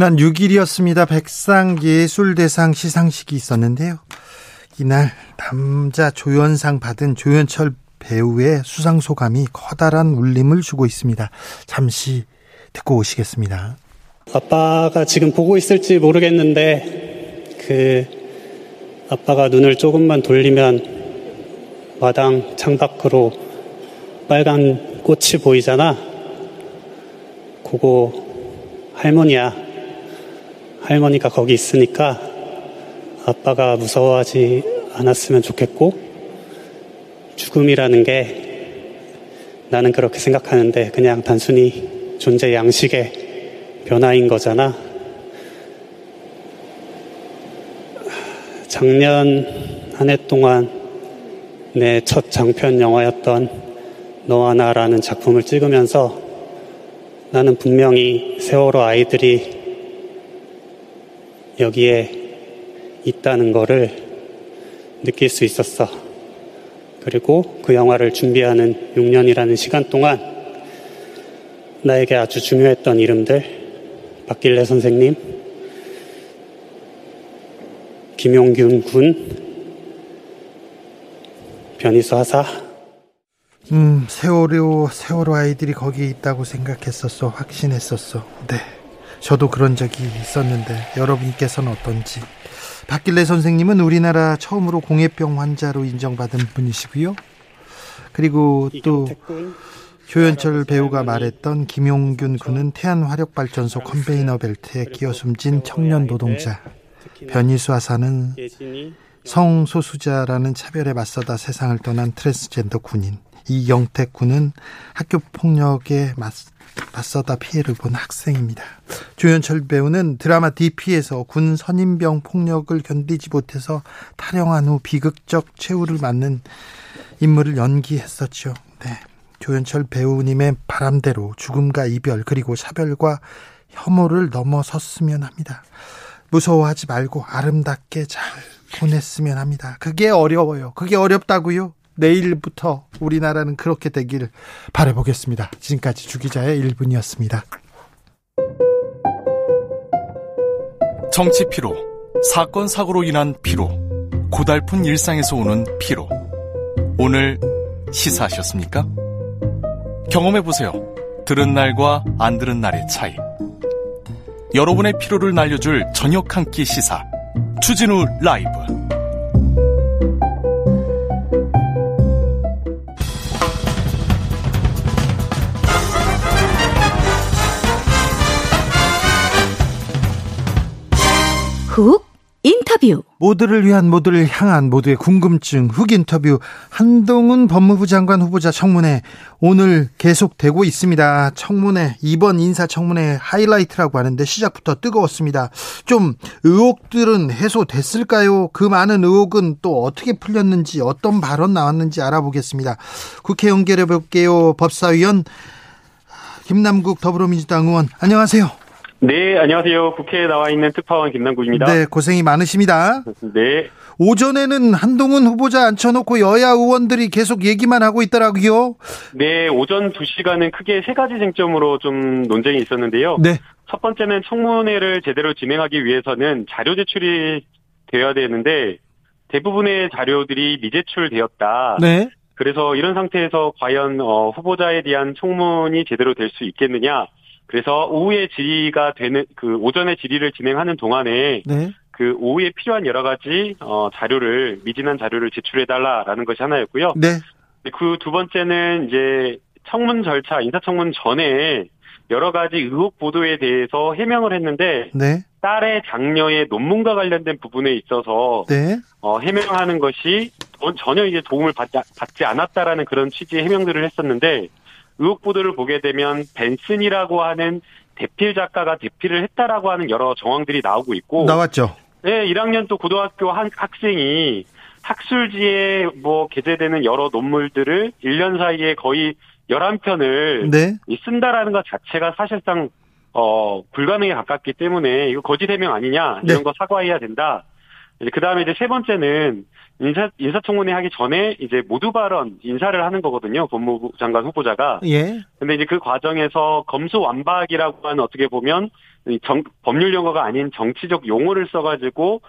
지난 6일이었습니다. 백상예술대상 시상식이 있었는데요. 이날 남자 조연상 받은 조연철 배우의 수상 소감이 커다란 울림을 주고 있습니다. 잠시 듣고 오시겠습니다. 아빠가 지금 보고 있을지 모르겠는데 그 아빠가 눈을 조금만 돌리면 마당 창밖으로 빨간 꽃이 보이잖아. 그거 할머니야. 할머니가 거기 있으니까 아빠가 무서워하지 않았으면 좋겠고 죽음이라는 게 나는 그렇게 생각하는데 그냥 단순히 존재 양식의 변화인 거잖아. 작년 한 해 동안 내 첫 장편 영화였던 너와 나라는 작품을 찍으면서 나는 분명히 세월호 아이들이 여기에 있다는 거를 느낄 수 있었어. 그리고 그 영화를 준비하는 6년이라는 시간 동안 나에게 아주 중요했던 이름들, 박길래 선생님, 김용균 군, 변희수 하사. 음, 세월호, 세월호 아이들이 거기 있다고 생각했었어. 확신했었어. 네. 저도 그런 적이 있었는데, 여러분께서는 어떤지. 박길래 선생님은 우리나라 처음으로 공해병 환자로 인정받은 분이시고요. 그리고 또, 조연철 배우가 말했던 김용균 군은 태안 화력 발전소 컨베이너 벨트에 끼어 숨진 청년 노동자. 변희수 하사는 성소수자라는 차별에 맞서다 세상을 떠난 트랜스젠더 군인 이영택 군은 학교 폭력에 맞, 맞서다 피해를 본 학생입니다. 조현철 배우는 드라마 DP에서 군 선임병 폭력을 견디지 못해서 탈영한 후 비극적 최후를 맞는 인물을 연기했었죠. 네. 조현철 배우님의 바람대로 죽음과 이별 그리고 차별과 혐오를 넘어섰으면 합니다. 무서워하지 말고 아름답게 잘 보냈으면 합니다. 그게 어려워요. 그게 어렵다고요. 내일부터 우리나라는 그렇게 되길 바라보겠습니다. 지금까지 주기자의 1분이었습니다. 정치 피로, 사건 사고로 인한 피로, 고달픈 일상에서 오는 피로. 오늘 시사하셨습니까? 경험해 보세요. 들은 날과 안 들은 날의 차이. 여러분의 피로를 날려줄 저녁 한 끼 시사. 추진우 라이브. 훅 인터뷰 모두를 위한 모두를 향한 모두의 궁금증 훅 인터뷰 한동훈 법무부 장관 후보자 청문회 오늘 계속되고 있습니다. 청문회 이번 인사청문회 하이라이트라고 하는데 시작부터 뜨거웠습니다. 좀 의혹들은 해소됐을까요? 그 많은 의혹은 또 어떻게 풀렸는지 어떤 발언 나왔는지 알아보겠습니다. 국회 연결해 볼게요. 법사위원 김남국 더불어민주당 의원 안녕하세요. 네, 안녕하세요. 국회에 나와 있는 특파원 김남국입니다. 네, 고생이 많으십니다. 네. 오전에는 한동훈 후보자 앉혀놓고 여야 의원들이 계속 얘기만 하고 있더라고요. 네, 오전 2시간은 크게 세 가지 쟁점으로 좀 논쟁이 있었는데요. 네. 첫 번째는 청문회를 제대로 진행하기 위해서는 자료 제출이 되어야 되는데 대부분의 자료들이 미제출되었다. 네. 그래서 이런 상태에서 과연 어, 후보자에 대한 청문이 제대로 될 수 있겠느냐? 그래서 오후에 질의가 되는 그 오전에 질의를 진행하는 동안에 네. 그 오후에 필요한 여러 가지 어 자료를 미진한 자료를 제출해 달라라는 것이 하나였고요. 네. 그 두 번째는 이제 청문 절차 인사청문 전에 여러 가지 의혹 보도에 대해서 해명을 했는데 네. 딸의 장녀의 논문과 관련된 부분에 있어서 네. 어, 해명하는 것이 전혀 이제 도움을 받지, 받지 않았다라는 그런 취지의 해명들을 했었는데 의혹 보도를 보게 되면 벤슨이라고 하는 대필 작가가 대필을 했다라고 하는 여러 정황들이 나오고 있고 나왔죠. 네, 1학년 또 고등학교 한 학생이 학술지에 뭐 게재되는 여러 논문들을 1년 사이에 거의 11편을 네. 쓴다라는 것 자체가 사실상 어 불가능에 가깝기 때문에 이거 거짓 해명 아니냐 이런 네. 거 사과해야 된다. 그 다음에 이제 세 번째는 인사 인사청문회 하기 전에 이제 모두 발언 인사를 하는 거거든요. 법무부 장관 후보자가. 예. 근데 이제 그 과정에서 검수 완박이라고 하는 어떻게 보면 이 정, 법률 용어가 아닌 정치적 용어를 써가지고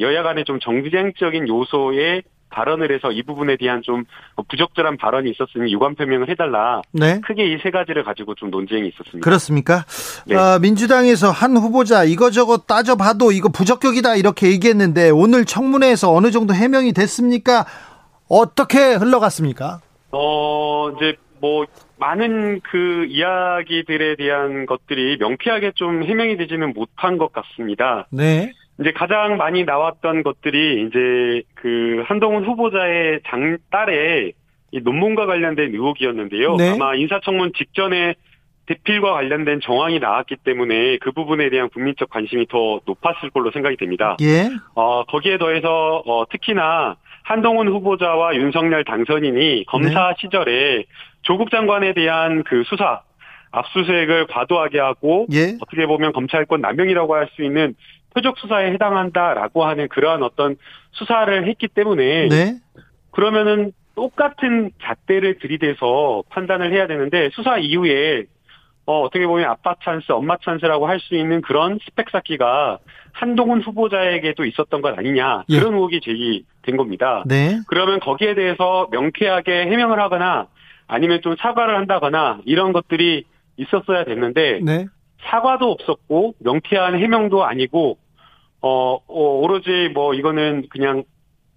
여야 간에 좀 정쟁적인 요소에 발언을 해서 이 부분에 대한 좀 부적절한 발언이 있었으니 유감 표명을 해달라. 네. 크게 이 세 가지를 가지고 좀 논쟁이 있었습니다. 그렇습니까? 네. 아, 민주당에서 한 후보자 이거저거 따져봐도 이거 부적격이다 이렇게 얘기했는데 오늘 청문회에서 어느 정도 해명이 됐습니까? 어떻게 흘러갔습니까? 어, 이제 뭐 많은 그 이야기들에 대한 것들이 명쾌하게 좀 해명이 되지는 못한 것 같습니다. 네. 이제 가장 많이 나왔던 것들이 이제 그 한동훈 후보자의 장 딸의 이 논문과 관련된 의혹이었는데요. 네. 아마 인사청문 직전에 대필과 관련된 정황이 나왔기 때문에 그 부분에 대한 국민적 관심이 더 높았을 걸로 생각이 됩니다. 예. 어, 거기에 더해서 어, 특히나 한동훈 후보자와 윤석열 당선인이 검사 시절에 조국 장관에 대한 그 수사 압수수색을 과도하게 하고 예. 어떻게 보면 검찰권 남용이라고 할 수 있는 표적 수사에 해당한다라고 하는 그러한 어떤 수사를 했기 때문에 네. 그러면은 똑같은 잣대를 들이대서 판단을 해야 되는데 수사 이후에 어, 어떻게 보면 아빠 찬스, 엄마 찬스라고 할 수 있는 그런 스펙 쌓기가 한동훈 후보자에게도 있었던 것 아니냐 예. 그런 의혹이 제기된 겁니다. 네. 그러면 거기에 대해서 명쾌하게 해명을 하거나 아니면 좀 사과를 한다거나 이런 것들이 있었어야 됐는데 네. 사과도 없었고 명쾌한 해명도 아니고 어, 어, 오로지 뭐 이거는 그냥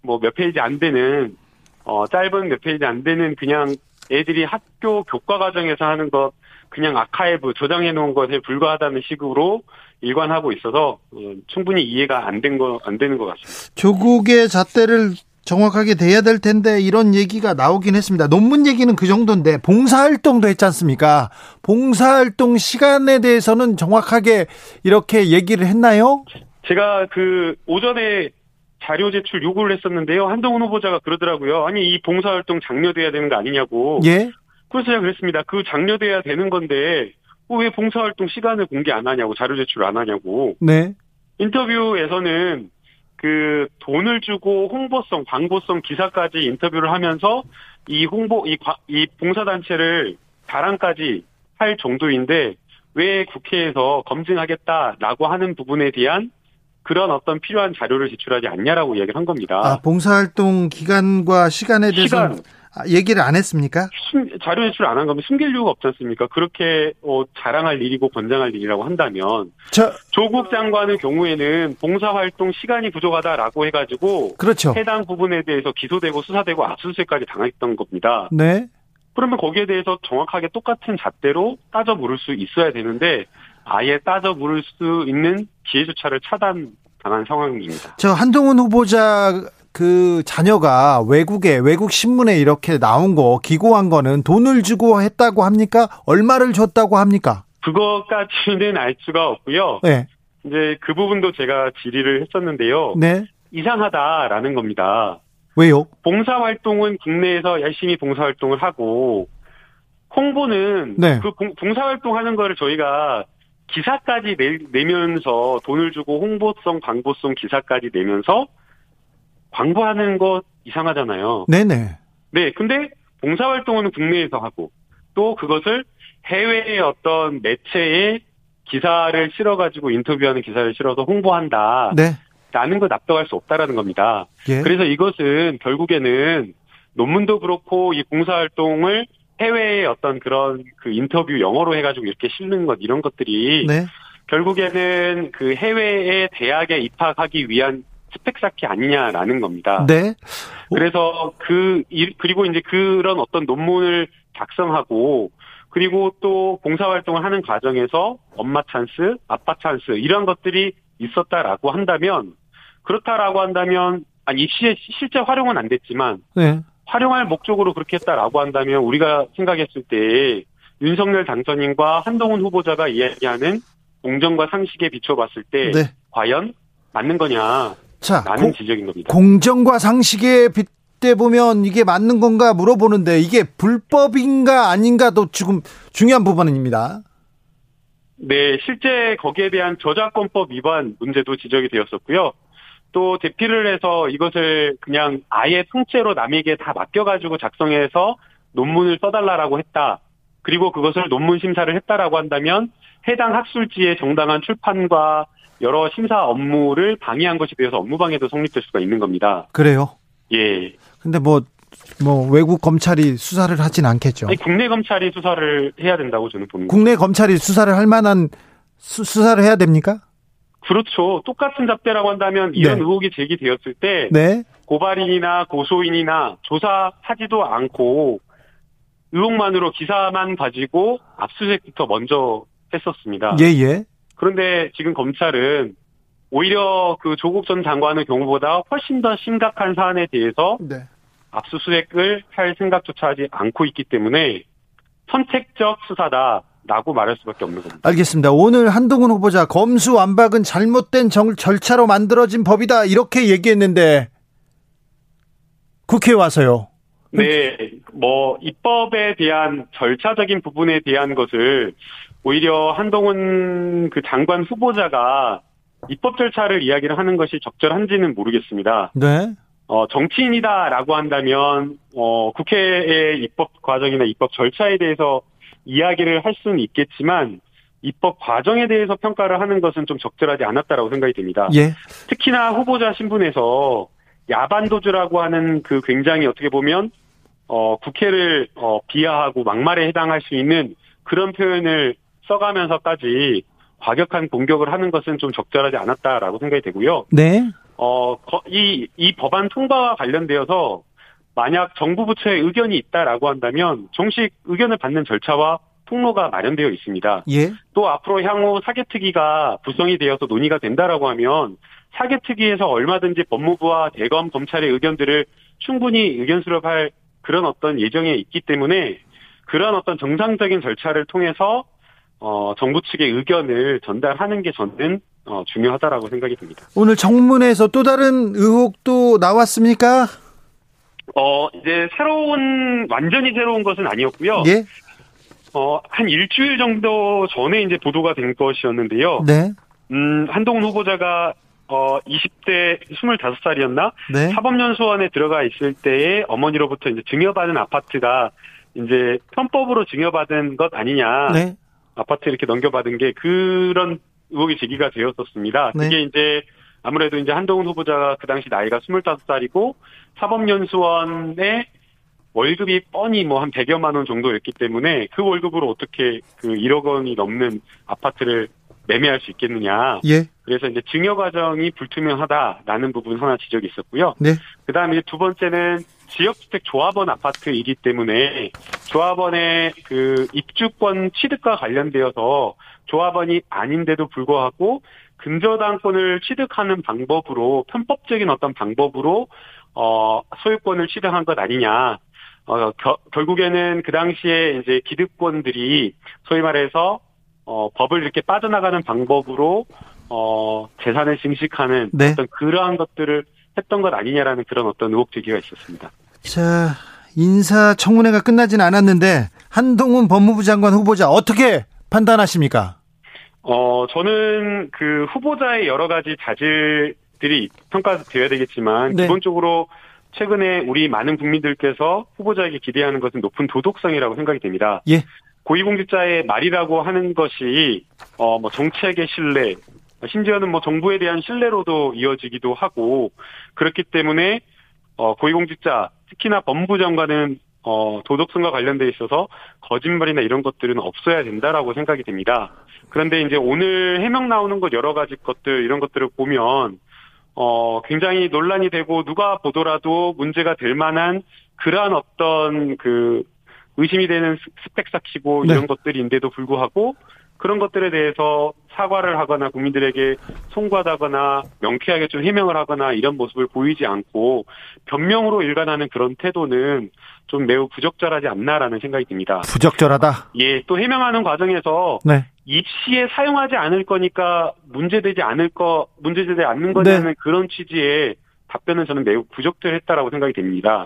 뭐 몇 페이지 안 되는 어 짧은 몇 페이지 안 되는 그냥 애들이 학교 교과 과정에서 하는 것 그냥 아카이브 저장해 놓은 것에 불과하다는 식으로 일관하고 있어서 어, 충분히 이해가 안 된 거 안 되는 것 같습니다. 조국의 잣대를 정확하게 대야 될 텐데 이런 얘기가 나오긴 했습니다. 논문 얘기는 그 정도인데 봉사활동도 했지 않습니까? 봉사활동 시간에 대해서는 정확하게 이렇게 얘기를 했나요? 제가 그 오전에 자료 제출 요구를 했었는데요. 한동훈 후보자가 그러더라고요. 아니 이 봉사활동 장려돼야 되는 거 아니냐고. 예. 그래서 제가 그랬습니다. 그 장려돼야 되는 건데 어, 왜 봉사활동 시간을 공개 안 하냐고 자료 제출 안 하냐고. 네. 인터뷰에서는 그 돈을 주고 홍보성, 광고성 기사까지 인터뷰를 하면서 이 홍보, 이, 과- 이 봉사단체를 자랑까지 할 정도인데 왜 국회에서 검증하겠다라고 하는 부분에 대한 그런 어떤 필요한 자료를 제출하지 않냐라고 이야기를 한 겁니다. 아, 봉사활동 기간과 시간에 대해서 시간. 아, 얘기를 안 했습니까? 숨- 자료 제출 안 한 거면 숨길 이유가 없지 않습니까? 그렇게 어, 자랑할 일이고 권장할 일이라고 한다면 저, 조국 장관의 경우에는 봉사활동 시간이 부족하다라고 해가지고 그렇죠. 해당 부분에 대해서 기소되고 수사되고 압수수색까지 당했던 겁니다. 네. 그러면 거기에 대해서 정확하게 똑같은 잣대로 따져 물을 수 있어야 되는데 아예 따져 물을 수 있는 기회조차를 차단 당한 상황입니다. 저 한동훈 후보자 그 자녀가 외국에 외국 신문에 이렇게 나온 거 기고한 거는 돈을 주고 했다고 합니까? 얼마를 줬다고 합니까? 그것까지는 알 수가 없고요. 네. 이제 그 부분도 제가 질의를 했었는데요. 네. 이상하다라는 겁니다. 왜요? 봉사 활동은 국내에서 열심히 봉사 활동을 하고 홍보는 네. 그 봉- 봉사활동 하는 거를 저희가 기사까지 내, 내면서 돈을 주고 홍보성, 광고성 기사까지 내면서 광고하는 거 이상하잖아요. 네네. 네, 근데 봉사활동은 국내에서 하고 또 그것을 해외의 어떤 매체에 기사를 실어가지고 인터뷰하는 기사를 실어서 홍보한다. 네. 라는 거 납득할 수 없다라는 겁니다. 예. 그래서 이것은 결국에는 논문도 그렇고 이 봉사활동을 해외의 어떤 그런 그 인터뷰 영어로 해가지고 이렇게 실는 것 이런 것들이 네. 결국에는 그 해외의 대학에 입학하기 위한 스펙 쌓기 아니냐라는 겁니다. 네. 그래서 그 일- 그리고 이제 그런 어떤 논문을 작성하고 그리고 또 봉사활동을 하는 과정에서 엄마 찬스, 아빠 찬스 이런 것들이 있었다라고 한다면 그렇다라고 한다면 아니 시, 실제 활용은 안 됐지만 네. 활용할 목적으로 그렇게 했다라고 한다면 우리가 생각했을 때 윤석열 당선인과 한동훈 후보자가 이야기하는 공정과 상식에 비춰봤을 때 네. 과연 맞는 거냐 자, 라는 공, 지적인 겁니다. 공정과 상식에 빗대 보면 이게 맞는 건가 물어보는데 이게 불법인가 아닌가도 지금 중요한 부분입니다. 네, 실제 거기에 대한 저작권법 위반 문제도 지적이 되었었고요. 또 대피를 해서 이것을 그냥 아예 통째로 남에게 다 맡겨가지고 작성해서 논문을 써달라라고 했다. 그리고 그것을 논문 심사를 했다라고 한다면 해당 학술지의 정당한 출판과 여러 심사 업무를 방해한 것이 되어서 업무방해도 성립될 수가 있는 겁니다. 그래요. 예. 근데 뭐, 뭐, 외국 검찰이 수사를 하진 않겠죠. 아니, 국내 검찰이 수사를 해야 된다고 저는 봅니다. 국내 검찰이 수사를 할 만한 수, 수사를 해야 됩니까? 그렇죠. 똑같은 잡대라고 한다면 이런 네. 의혹이 제기되었을 때 네. 고발인이나 고소인이나 조사하지도 않고 의혹만으로 기사만 가지고 압수수색부터 먼저 했었습니다. 예, 예. 그런데 지금 검찰은 오히려 그 조국 전 장관의 경우보다 훨씬 더 심각한 사안에 대해서 네. 압수수색을 할 생각조차 하지 않고 있기 때문에 선택적 수사다 라고 말할 수밖에 없는 겁니다. 알겠습니다. 오늘 한동훈 후보자 검수 완박은 잘못된 정- 절차로 만들어진 법이다 이렇게 얘기했는데 국회에 와서요. 네, 뭐 입법에 대한 절차적인 부분에 대한 것을 오히려 한동훈 그 장관 후보자가 입법 절차를 이야기를 하는 것이 적절한지는 모르겠습니다. 네. 어, 정치인이다라고 한다면 어, 국회의 입법 과정이나 입법 절차에 대해서 이야기를 할 수는 있겠지만 입법 과정에 대해서 평가를 하는 것은 좀 적절하지 않았다라고 생각이 됩니다. 예. 특히나 후보자 신분에서 야반도주라고 하는 그 굉장히 어떻게 보면 어 국회를 어 비하하고 막말에 해당할 수 있는 그런 표현을 써가면서까지 과격한 공격을 하는 것은 좀 적절하지 않았다라고 생각이 되고요. 네. 어 이 이 법안 통과와 관련되어서 만약 정부 부처의 의견이 있다라고 한다면 정식 의견을 받는 절차와 통로가 마련되어 있습니다. 예. 또 앞으로 향후 사개특위가 구성이 되어서 논의가 된다라고 하면 사개특위에서 얼마든지 법무부와 대검 검찰의 의견들을 충분히 의견 수렴할 그런 어떤 예정에 있기 때문에 그런 어떤 정상적인 절차를 통해서 어 정부 측의 의견을 전달하는 게 저는 어 중요하다라고 생각이 듭니다. 오늘 정문에서 또 다른 의혹도 나왔습니까? 어 이제 새로운 완전히 새로운 것은 아니었고요. 예. 어 한 일주일 정도 전에 이제 보도가 된 것이었는데요. 네. 음, 한동훈 후보자가 어 20대 25살이었나? 네. 사법연수원에 들어가 있을 때에 어머니로부터 이제 증여받은 아파트가 이제 편법으로 증여받은 것 아니냐. 네. 아파트 이렇게 넘겨받은 게 그런 의혹이 제기가 되었었습니다. 네. 그게 이제 아무래도 이제 한동훈 후보자가 그 당시 나이가 25살이고 사법연수원에 월급이 뻔히 뭐 한 100여만 원 정도였기 때문에 그 월급으로 어떻게 그 1억 원이 넘는 아파트를 매매할 수 있겠느냐. 예. 그래서 이제 증여 과정이 불투명하다라는 부분 하나 지적이 있었고요. 네. 그 다음에 이제 두 번째는 지역주택 조합원 아파트이기 때문에 조합원의 그 입주권 취득과 관련되어서 조합원이 아닌데도 불구하고 근저당권을 취득하는 방법으로 편법적인 어떤 방법으로 어 소유권을 취득한 것 아니냐. 어 겨- 결국에는 그 당시에 이제 기득권들이 소위 말해서 어 법을 이렇게 빠져나가는 방법으로 어 재산을 증식하는 네. 어떤 그러한 것들을 했던 것 아니냐라는 그런 어떤 의혹 제기가 있었습니다. 자, 인사청문회가 끝나진 않았는데 한동훈 법무부 장관 후보자 어떻게 판단하십니까? 어, 저는 그 후보자의 여러 가지 자질들이 평가되어야 되겠지만, 네. 기본적으로 최근에 우리 많은 국민들께서 후보자에게 기대하는 것은 높은 도덕성이라고 생각이 됩니다. 예. 고위공직자의 말이라고 하는 것이, 어, 뭐 정책의 신뢰, 심지어는 뭐 정부에 대한 신뢰로도 이어지기도 하고, 그렇기 때문에, 어, 고위공직자, 특히나 법무부 장관은 어, 도덕성과 관련돼 있어서 거짓말이나 이런 것들은 없어야 된다라고 생각이 됩니다. 그런데 이제 오늘 해명 나오는 것 여러 가지 것들 이런 것들을 보면 어 굉장히 논란이 되고 누가 보더라도 문제가 될 만한 그러한 어떤 그 의심이 되는 스- 스펙 삭히고 네. 이런 것들인데도 불구하고 그런 것들에 대해서 사과를 하거나 국민들에게 송구하다거나 명쾌하게 좀 해명을 하거나 이런 모습을 보이지 않고 변명으로 일관하는 그런 태도는 좀 매우 부적절하지 않나라는 생각이 듭니다. 부적절하다. 예, 또 해명하는 과정에서 네. 입시에 사용하지 않을 거니까 문제되지 않을 거, 문제되지 않는 거냐는 네. 그런 취지의 답변은 저는 매우 부적절했다라고 생각이 됩니다.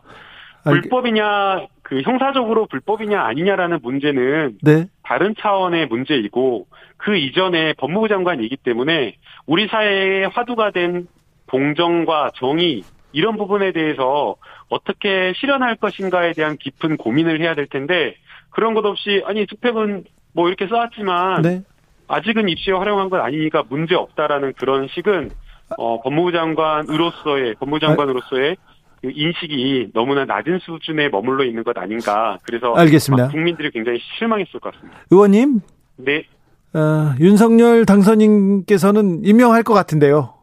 불법이냐, 그 형사적으로 불법이냐 아니냐라는 문제는 네. 다른 차원의 문제이고 그 이전에 법무부 장관이기 때문에 우리 사회의 화두가 된 공정과 정의 이런 부분에 대해서 어떻게 실현할 것인가에 대한 깊은 고민을 해야 될 텐데 그런 것 없이 아니 스펙은 뭐 이렇게 써왔지만 네. 아직은 입시에 활용한 건 아니니까 문제 없다라는 그런 식은 어, 법무부 장관으로서의 법무부 장관으로서의 그 인식이 너무나 낮은 수준에 머물러 있는 것 아닌가. 그래서 알겠습니다. 아, 국민들이 굉장히 실망했을 것 같습니다. 의원님, 네, 어, 윤석열 당선인께서는 임명할 것 같은데요.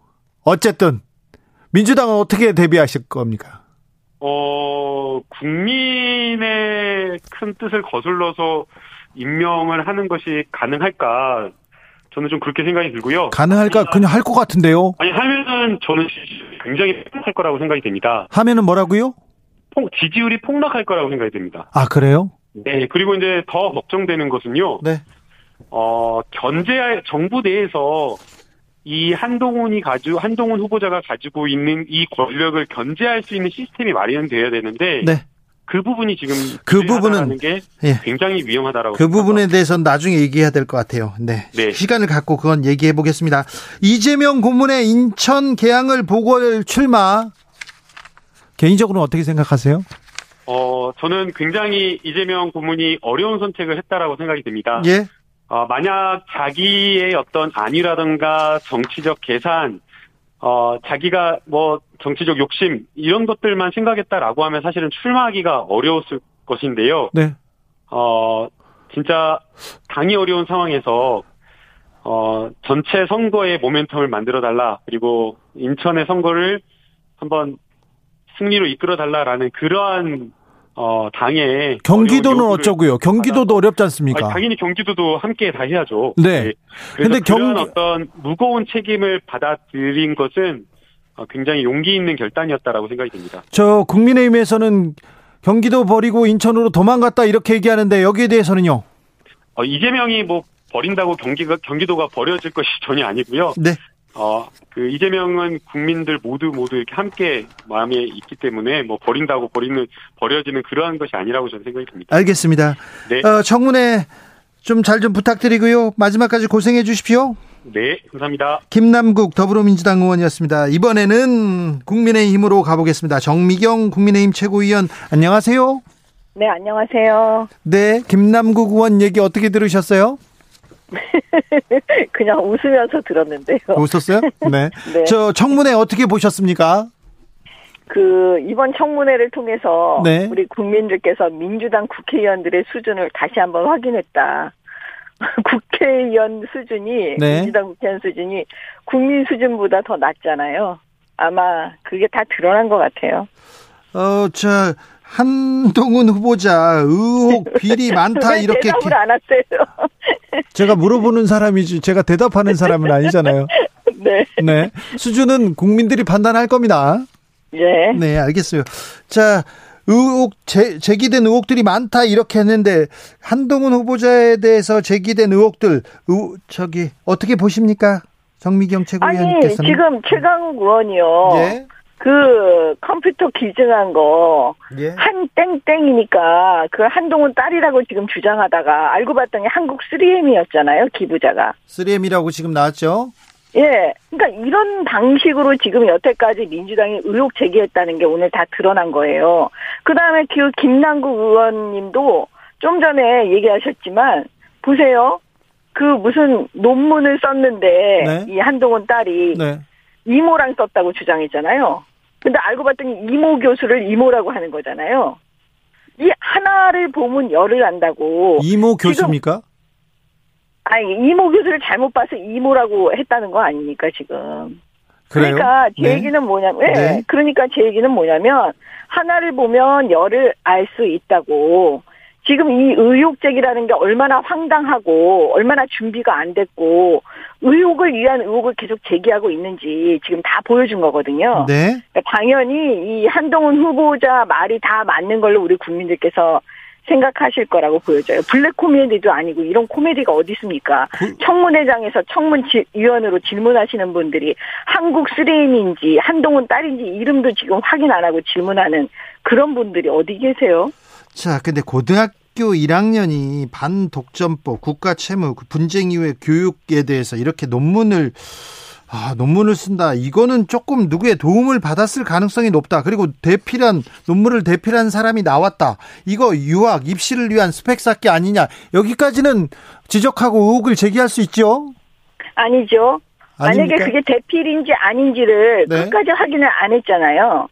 어쨌든 민주당은 어떻게 대비하실 겁니까? 어, 국민의 큰 뜻을 거슬러서 임명을 하는 것이 가능할까? 저는 좀 그렇게 생각이 들고요. 가능할까? 그냥 할 것 같은데요. 아니 하면은 저는 굉장히 폭락할 거라고 생각이 됩니다. 하면은 뭐라고요? 폭- 지지율이 폭락할 거라고 생각이 됩니다. 아 그래요? 네, 그리고 이제 더 걱정되는 것은요. 네. 어, 견제 정부 내에서 이 한동훈이 가지고 한동훈 후보자가 가지고 있는 이 권력을 견제할 수 있는 시스템이 마련돼야 되는데 네. 그 부분이 지금 그 부분은 게 예. 굉장히 위험하다라고 그 부분에 생각합니다. 대해서는 나중에 얘기해야 될 것 같아요. 네. 네. 시간을 갖고 그건 얘기해 보겠습니다. 이재명 고문의 인천 개항을 보궐 출마. 개인적으로는 어떻게 생각하세요? 어, 저는 굉장히 이재명 고문이 어려운 선택을 했다라고 생각이 듭니다. 예. 어, 만약 자기의 어떤 안위라든가 정치적 계산, 어, 자기가 뭐 정치적 욕심 이런 것들만 생각했다라고 하면 사실은 출마하기가 어려웠을 것인데요. 네. 어, 진짜 당이 어려운 상황에서 어, 전체 선거의 모멘텀을 만들어 달라. 그리고 인천의 선거를 한번 승리로 이끌어 달라라는 그러한 어, 당의 경기도는 어쩌고요? 경기도도 어렵지 않습니까? 아니, 당연히 경기도도 함께 다 해야죠. 네. 그래서 근데 그런 경- 어떤 무거운 책임을 받아들인 것은 어, 굉장히 용기 있는 결단이었다라고 생각이 듭니다. 저 국민의힘에서는 경기도 버리고 인천으로 도망갔다 이렇게 얘기하는데 여기에 대해서는요? 어, 이재명이 뭐 버린다고 경기가 경기도가 버려질 것이 전혀 아니고요. 네. 어, 그 이재명은 국민들 모두 모두 이렇게 함께 마음에 있기 때문에 뭐 버린다고 버리는 버려지는 그러한 것이 아니라고 저는 생각이 듭니다. 알겠습니다. 네, 어, 청문회 좀잘좀 부탁드리고요. 마지막까지 고생해 주십시오. 네, 감사합니다. 김남국 더불어민주당 의원이었습니다. 이번에는 국민의힘으로 가보겠습니다. 정미경 국민의힘 최고위원 안녕하세요. 네, 안녕하세요. 네, 김남국 의원 얘기 어떻게 들으셨어요? 그냥 웃으면서 들었는데요. 웃었어요? 네. 네. 저 청문회 어떻게 보셨습니까? 그 이번 청문회를 통해서 네. 우리 국민들께서 민주당 국회의원들의 수준을 다시 한번 확인했다. 국회의원 수준이 네. 민주당 국회의원 수준이 국민 수준보다 더 낮잖아요. 아마 그게 다 드러난 것 같아요. 어, 저 한동훈 후보자 의혹 비리 많다 왜 이렇게 대답을 안 하세요. 제가 물어보는 사람이지 제가 대답하는 사람은 아니잖아요. 네, 네. 수준은 국민들이 판단할 겁니다. 네. 네, 알겠어요. 자, 의혹 제, 제기된 의혹들이 많다 이렇게 했는데 한동훈 후보자에 대해서 제기된 의혹들 의, 저기 어떻게 보십니까? 정미경 아니 최고위원께서는 지금 최강욱 의원이요. 예. 그 컴퓨터 기증한 거 예. 한 땡땡이니까 그 한동훈 딸이라고 지금 주장하다가 알고 봤더니 한국 3M이었잖아요 기부자가. 3M이라고 지금 나왔죠? 예, 그러니까 이런 방식으로 지금 여태까지 민주당이 의혹 제기했다는 게 오늘 다 드러난 거예요. 그 다음에 그 김남국 의원님도 좀 전에 얘기하셨지만 보세요. 그 무슨 논문을 썼는데 네. 이 한동훈 딸이 네. 이모랑 썼다고 주장했잖아요. 근데 알고 봤더니 이모 교수를 이모라고 하는 거잖아요. 이 하나를 보면 열을 안다고. 이모 교수입니까? 아니 이모 교수를 잘못 봐서 이모라고 했다는 거 아닙니까 지금? 그래요? 그러니까 제 네. 얘기는 뭐냐면, 네. 네. 그러니까 제 얘기는 뭐냐면 하나를 보면 열을 알 수 있다고. 지금 이 의혹 제기라는 게 얼마나 황당하고 얼마나 준비가 안 됐고 의혹을 위한 의혹을 계속 제기하고 있는지 지금 다 보여준 거거든요. 네. 당연히 이 한동훈 후보자 말이 다 맞는 걸로 우리 국민들께서 생각하실 거라고 보여져요. 블랙 코미디도 아니고 이런 코미디가 어디 있습니까? 그- 청문회장에서 청문위원으로 질문하시는 분들이 한국 쓰레인인지 한동훈 딸인지 이름도 지금 확인 안 하고 질문하는 그런 분들이 어디 계세요? 자, 근데 고등학교 1학년이 반독점법, 국가채무, 그 분쟁 이후의 교육에 대해서 이렇게 논문을 아, 논문을 쓴다. 이거는 조금 누구의 도움을 받았을 가능성이 높다. 그리고 대필한 논문을 대필한 사람이 나왔다. 이거 유학 입시를 위한 스펙 쌓기 아니냐. 여기까지는 지적하고 의혹을 제기할 수 있죠. 아니죠. 만약에 아닙니까? 그게 대필인지 아닌지를 네. 끝까지 확인을 안 했잖아요.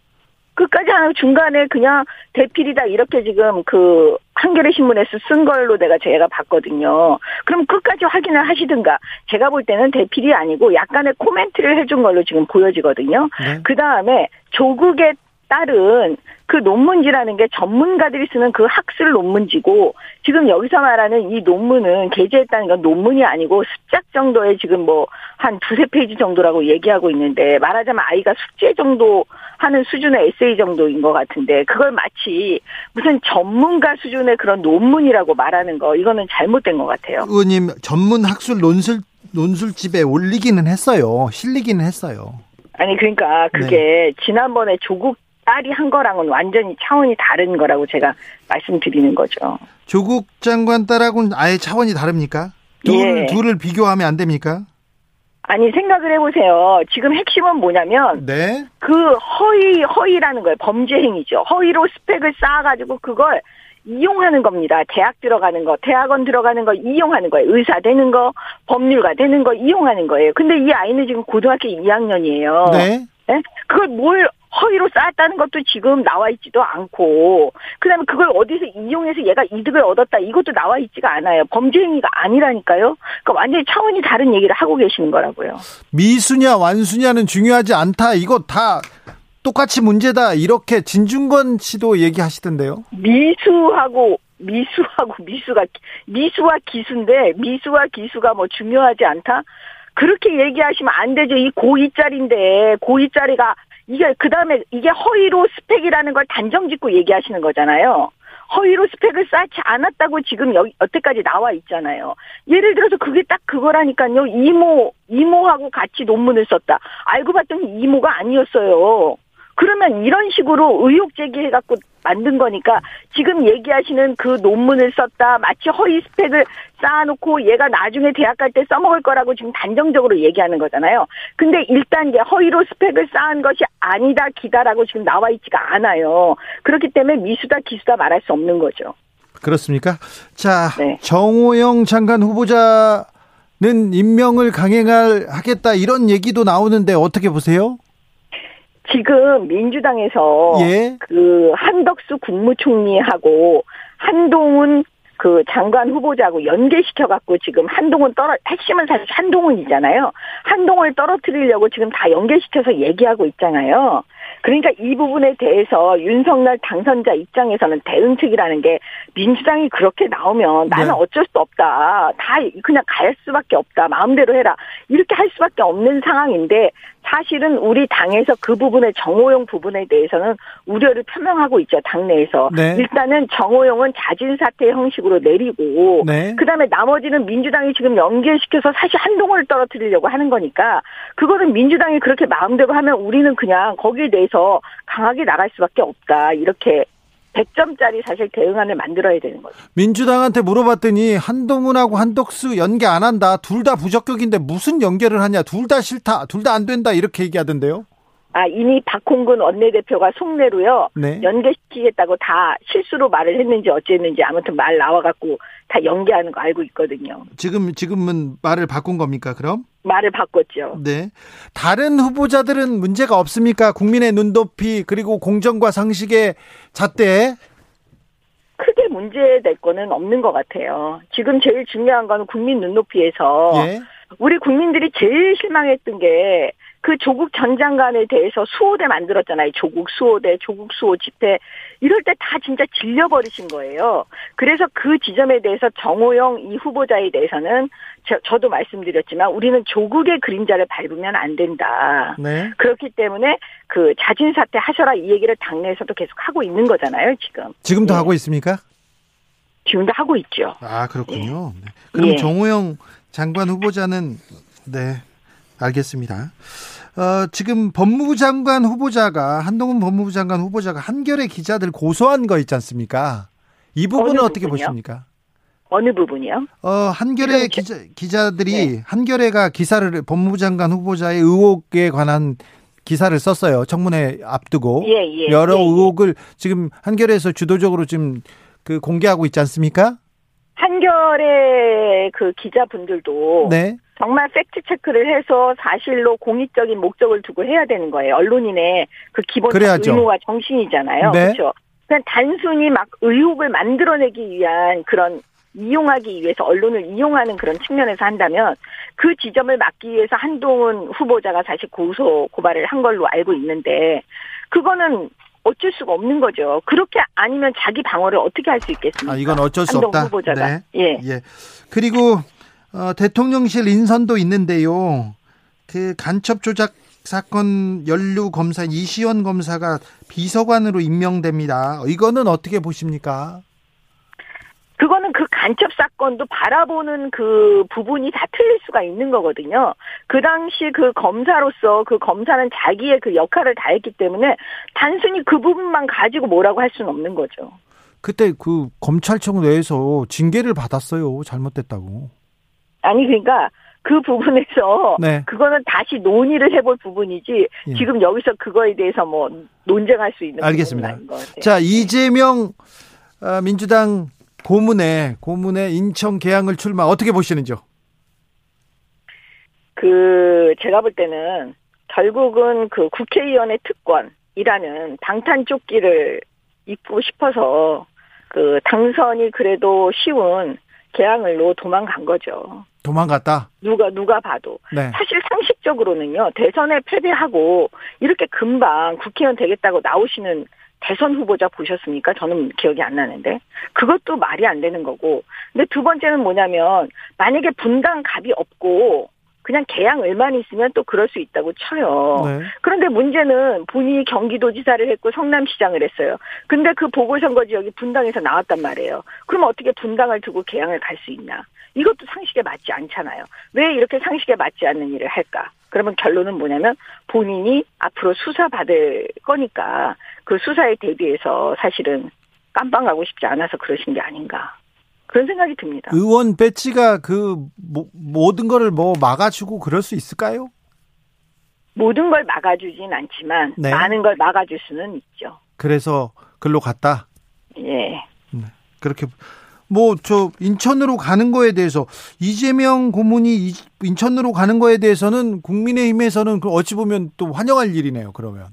끝까지 하는 중간에 그냥 대필이다 이렇게 지금 그 한겨레 신문에서 쓴 걸로 내가 제가 봤거든요. 그럼 끝까지 확인을 하시든가. 제가 볼 때는 대필이 아니고 약간의 코멘트를 해준 걸로 지금 보여지거든요. 네. 그 다음에 조국의 딸은 그 논문지라는 게 전문가들이 쓰는 그 학술 논문지고 지금 여기서 말하는 이 논문은 게재했다는 건 논문이 아니고 습작 정도의 지금 뭐 한 두세 페이지 정도라고 얘기하고 있는데 말하자면 아이가 숙제 정도 하는 수준의 에세이 정도인 것 같은데 그걸 마치 무슨 전문가 수준의 그런 논문이라고 말하는 거 이거는 잘못된 것 같아요. 의원님 전문 학술 논술 논술집에 올리기는 했어요. 실리기는 했어요. 아니 그러니까 그게 지난번에 조국 딸이 한 거랑은 완전히 차원이 다른 거라고 제가 말씀드리는 거죠. 조국 장관 딸하고는 아예 차원이 다릅니까? 둘, 예. 둘을 비교하면 안 됩니까? 아니 생각을 해보세요. 지금 핵심은 뭐냐면 네. 그 허위 허위라는 거예요. 범죄 행위죠. 허위로 스펙을 쌓아가지고 그걸 이용하는 겁니다. 대학 들어가는 거, 대학원 들어가는 거 이용하는 거예요. 의사 되는 거, 법률가 되는 거 이용하는 거예요. 근데 이 아이는 지금 고등학교 2학년이에요. 네. 예? 그걸 뭘 허위로 쌓았다는 것도 지금 나와 있지도 않고, 그 다음에 그걸 어디서 이용해서 얘가 이득을 얻었다, 이것도 나와 있지가 않아요. 범죄 행위가 아니라니까요? 그러니까 완전히 차원이 다른 얘기를 하고 계시는 거라고요. 미수냐 완수냐는 중요하지 않다. 이거 다 똑같이 문제다. 이렇게 진중권 씨도 얘기하시던데요. 미수하고, 미수하고 미수가, 미수와 기수인데, 미수와 기수가 뭐 중요하지 않다? 그렇게 얘기하시면 안 되죠. 이 고2짜리인데, 고2짜리가, 이게, 그 다음에 이게 허위로 스펙이라는 걸 단정 짓고 얘기하시는 거잖아요. 허위로 스펙을 쌓지 않았다고 지금 여기, 여태까지 나와 있잖아요. 예를 들어서 그게 딱 그거라니까요. 이모, 이모하고 같이 논문을 썼다. 알고 봤더니 이모가 아니었어요. 그러면 이런 식으로 의혹 제기해갖고 만든 거니까 지금 얘기하시는 그 논문을 썼다 마치 허위 스펙을 쌓아놓고 얘가 나중에 대학 갈 때 써먹을 거라고 지금 단정적으로 얘기하는 거잖아요. 근데 일단 이제 허위로 스펙을 쌓은 것이 아니다 기다라고 지금 나와 있지가 않아요. 그렇기 때문에 미수다 기수다 말할 수 없는 거죠. 그렇습니까? 자, 네. 정호영 장관 후보자는 임명을 강행할 하겠다 이런 얘기도 나오는데 어떻게 보세요? 지금 민주당에서 예. 그 한덕수 국무총리하고 한동훈 그 장관 후보자하고 연계시켜 갖고 지금 한동훈 떨어 핵심은 사실 한동훈이잖아요. 한동훈을 떨어뜨리려고 지금 다 연계시켜서 얘기하고 있잖아요. 그러니까 이 부분에 대해서 윤석열 당선자 입장에서는 대응책이라는 게 민주당이 그렇게 나오면 나는 네. 어쩔 수 없다. 다 그냥 갈 수밖에 없다. 마음대로 해라. 이렇게 할 수밖에 없는 상황인데 사실은 우리 당에서 그 부분의 정호용 부분에 대해서는 우려를 표명하고 있죠. 당내에서. 네. 일단은 정호용은 자진 사퇴 형식으로 내리고 네. 그다음에 나머지는 민주당이 지금 연계시켜서 사실 한동훈을 떨어뜨리려고 하는 거니까 그거는 민주당이 그렇게 마음대로 하면 우리는 그냥 거기에 대해서 강하게 나갈 수밖에 없다. 이렇게 100점짜리 사실 대응안을 만들어야 되는 거죠. 민주당한테 물어봤더니 한동훈하고 한덕수 연계 안 한다. 둘 다 부적격인데 무슨 연계를 하냐. 둘 다 싫다. 둘 다 안 된다. 이렇게 얘기하던데요. 아, 이미 박홍근 원내대표가 속내로요. 네. 연계시키겠다고 다 실수로 말을 했는지 어쨌는지 아무튼 말 나와갖고 다 연계하는 거 알고 있거든요. 지금 지금은 말을 바꾼 겁니까? 그럼? 말을 바꿨죠. 네. 다른 후보자들은 문제가 없습니까? 국민의 눈높이 그리고 공정과 상식의 잣대. 크게 문제될 거는 없는 것 같아요. 지금 제일 중요한 건 국민 눈높이에서 예. 우리 국민들이 제일 실망했던 게 그 조국 전 장관에 대해서 수호대 만들었잖아요. 조국 수호대, 조국 수호 집회. 이럴 때 다 진짜 질려버리신 거예요. 그래서 그 지점에 대해서 정호영 이 후보자에 대해서는 저, 도 말씀드렸지만 우리는 조국의 그림자를 밟으면 안 된다. 네. 그렇기 때문에 그 자진 사퇴 하셔라 이 얘기를 당내에서도 계속 하고 있는 거잖아요, 지금. 지금도 예. 하고 있습니까? 지금도 하고 있죠. 아 그렇군요. 네. 그럼 예. 정호영 장관 후보자는 네 알겠습니다. 어, 지금 법무부 장관 후보자가 한동훈 법무부 장관 후보자가 한겨레 기자들 고소한 거 있지 않습니까? 이 부분은 어떻게 부분이요? 보십니까? 어느 부분이요? 어, 제- 기자, 기자들이 네. 한겨레가 기사를 법무부 장관 후보자의 의혹에 관한 기사를 썼어요. 청문회 앞두고 예, 예. 여러 예, 예. 의혹을 지금 한겨레에서 주도적으로 지금 그 공개하고 있지 않습니까? 한겨레 그 기자분들도 네. 정말 팩트 체크를 해서 사실로 공익적인 목적을 두고 해야 되는 거예요. 언론인의 그 기본 그래야죠. 의무와 정신이잖아요. 네. 그렇죠. 그냥 단순히 막 의혹을 만들어내기 위한 그런 이용하기 위해서 언론을 이용하는 그런 측면에서 한다면 그 지점을 막기 위해서 한동훈 후보자가 사실 고소 고발을 한 걸로 알고 있는데 그거는 어쩔 수가 없는 거죠. 그렇게 아니면 자기 방어를 어떻게 할 수 있겠습니까? 아, 이건 어쩔 수 한동훈 없다. 후보자가. 네. 예. 예. 그리고 어, 대통령실 인선도 있는데요. 그 간첩 조작 사건 연루 검사인 이시원 검사가 비서관으로 임명됩니다. 이거는 어떻게 보십니까? 그거는 그 간첩 사건도 바라보는 그 부분이 다 틀릴 수가 있는 거거든요. 그 당시 그 검사로서 그 검사는 자기의 그 역할을 다했기 때문에 단순히 그 부분만 가지고 뭐라고 할 수는 없는 거죠. 그때 그 검찰청 내에서 징계를 받았어요. 잘못됐다고. 아니 그러니까 그 부분에서 네. 그거는 다시 논의를 해볼 부분이지 예. 지금 여기서 그거에 대해서 뭐 논쟁할 수 있는 알겠습니다. 자, 이재명 어, 민주당 고문에 고문에 인천 계양을 출마 어떻게 보시는지요? 그 제가 볼 때는 결국은 그 국회의원의 특권이라는 방탄조끼를 입고 싶어서 그 당선이 그래도 쉬운 개항을로 도망간 거죠. 도망갔다. 누가 누가 봐도 네. 사실 상식적으로는요 대선에 패배하고 이렇게 금방 국회의원 되겠다고 나오시는 대선 후보자 보셨습니까? 저는 기억이 안 나는데 그것도 말이 안 되는 거고 근데 두 번째는 뭐냐면 만약에 분당 갑이 없고 그냥 개항을만 있으면 또 그럴 수 있다고 쳐요. 네. 그런데 문제는 본인이 경기도지사를 했고 성남시장을 했어요. 근데 그 보궐선거 지역이 분당에서 나왔단 말이에요. 그럼 어떻게 분당을 두고 개항을 갈 수 있나? 이것도 상식에 맞지 않잖아요. 왜 이렇게 상식에 맞지 않는 일을 할까? 그러면 결론은 뭐냐면 본인이 앞으로 수사받을 거니까 그 수사에 대비해서 사실은 깜빵 가고 싶지 않아서 그러신 게 아닌가. 그런 생각이 듭니다. 의원 배치가 그 모, 모든 거를 뭐 막아주고 그럴 수 있을까요? 모든 걸 막아주진 않지만 네. 많은 걸 막아줄 수는 있죠. 그래서 글로 갔다. 예. 그렇게 뭐 저 인천으로 가는 거에 대해서 이재명 고문이 이- 인천으로 가는 거에 대해서는 국민의힘에서는 그 어찌 보면 또 환영할 일이네요. 그러면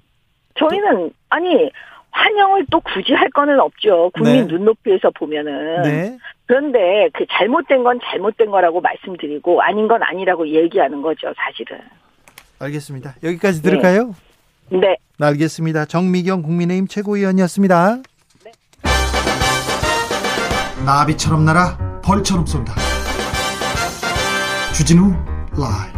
저희는 아니 환영을 또 굳이 할 거는 없죠. 국민 네. 눈높이에서 보면은. 네. 그런데 그 잘못된 건 잘못된 거라고 말씀드리고 아닌 건 아니라고 얘기하는 거죠, 사실은. 알겠습니다. 여기까지 들을까요? 네. 네, 알겠습니다. 정미경 국민의힘 최고위원이었습니다. 나비처럼 날아 벌처럼 쏜다. 주진우 라이브